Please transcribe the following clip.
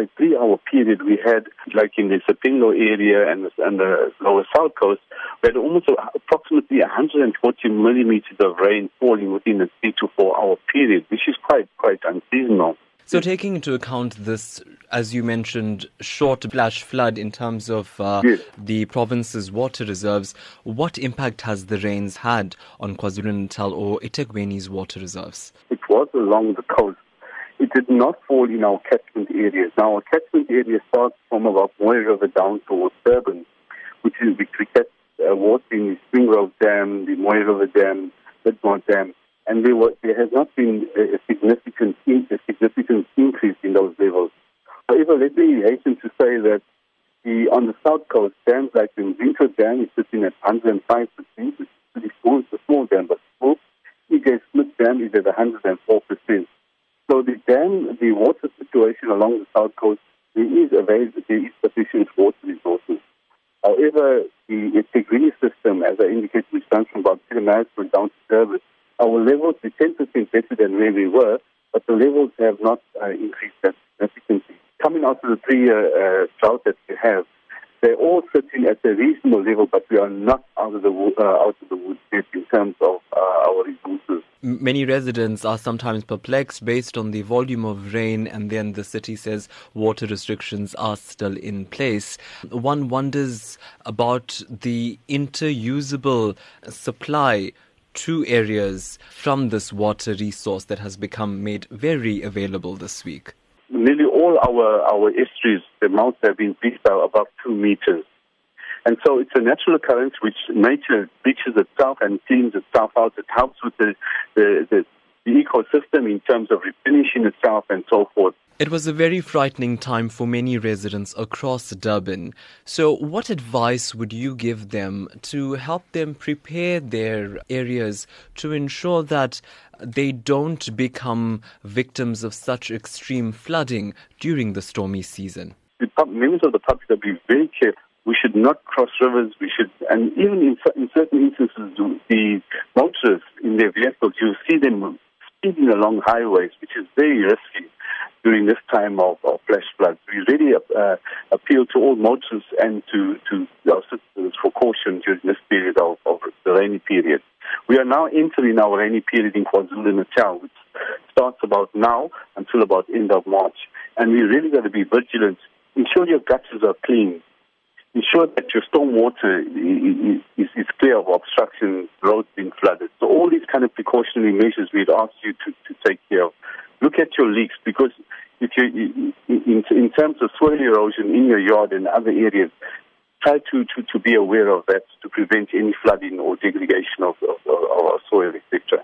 a three-hour period, we had, like in the Sipingo area and the, and the lower south coast, we had almost approximately 140 millimeters of rain falling within a three to four-hour period, which is quite quite unseasonal. So, taking into account this, as you mentioned, short flash flood in terms of uh, yes. the province's water reserves, what impact has the rains had on KwaZulu-Natal or eThekwini's water reserves? It was along the coast. It did not fall in our catchment areas. Now, our catchment area starts from about Mooi River down towards Durban, which is which we catch uh, water in the Spring Grove Dam, the Mooi River Dam, Midmar Dam and there, were, there has not been a, significant a significant increase in those levels. However, let me hasten to say that the on the south coast, dams like the Mzinto Dam is sitting at 105 percent, which is pretty small. It's a small dam, but small. EJ Smith Dam is at 104 percent. So the dam, the water situation along the south coast, there is available, there is sufficient water resources. However, the eThekwini system, as I indicated, which runs from about Pietermaritzburg down to Durban, our levels are 10% better than where we were, but the levels have not uh, increased that significantly. Coming out of the three-year uh, drought that we have, they're all sitting at a reasonable level, but we are not out of the uh, out of the woods yet in terms of uh, our resources. Many residents are sometimes perplexed based on the volume of rain, and then the city says water restrictions are still in place. One wonders about the interusable supply to areas from this water resource that has become made very available this week? Nearly all our, our estuaries, the mouths have been breached by about two meters. And so it's a natural occurrence which nature breaches itself and cleans itself out. It helps with the, the, the, the ecosystem in terms of replenishing itself and so forth. It was a very frightening time for many residents across Durban. So, what advice would you give them to help them prepare their areas to ensure that they don't become victims of such extreme flooding during the stormy season? The members of the public should be very careful. We should not cross rivers. We should, and even in, in certain instances, the motorists in their vehicles, you see them speeding along highways, which is very risky during this time of, of flash floods. We really uh, appeal to all motorists and to, to our citizens for caution during this period of, of the rainy period. We are now entering our rainy period in KwaZulu-Natal, which starts about now until about end of March. And we really got to be vigilant. Ensure your gutters are clean ensure that your stormwater is, is clear of obstruction, roads being flooded. So all these kind of precautionary measures we'd ask you to, to take care of. Look at your leaks because if you, in, in terms of soil erosion in your yard and other areas, try to, to, to be aware of that to prevent any flooding or degradation of, of, of soil, etc.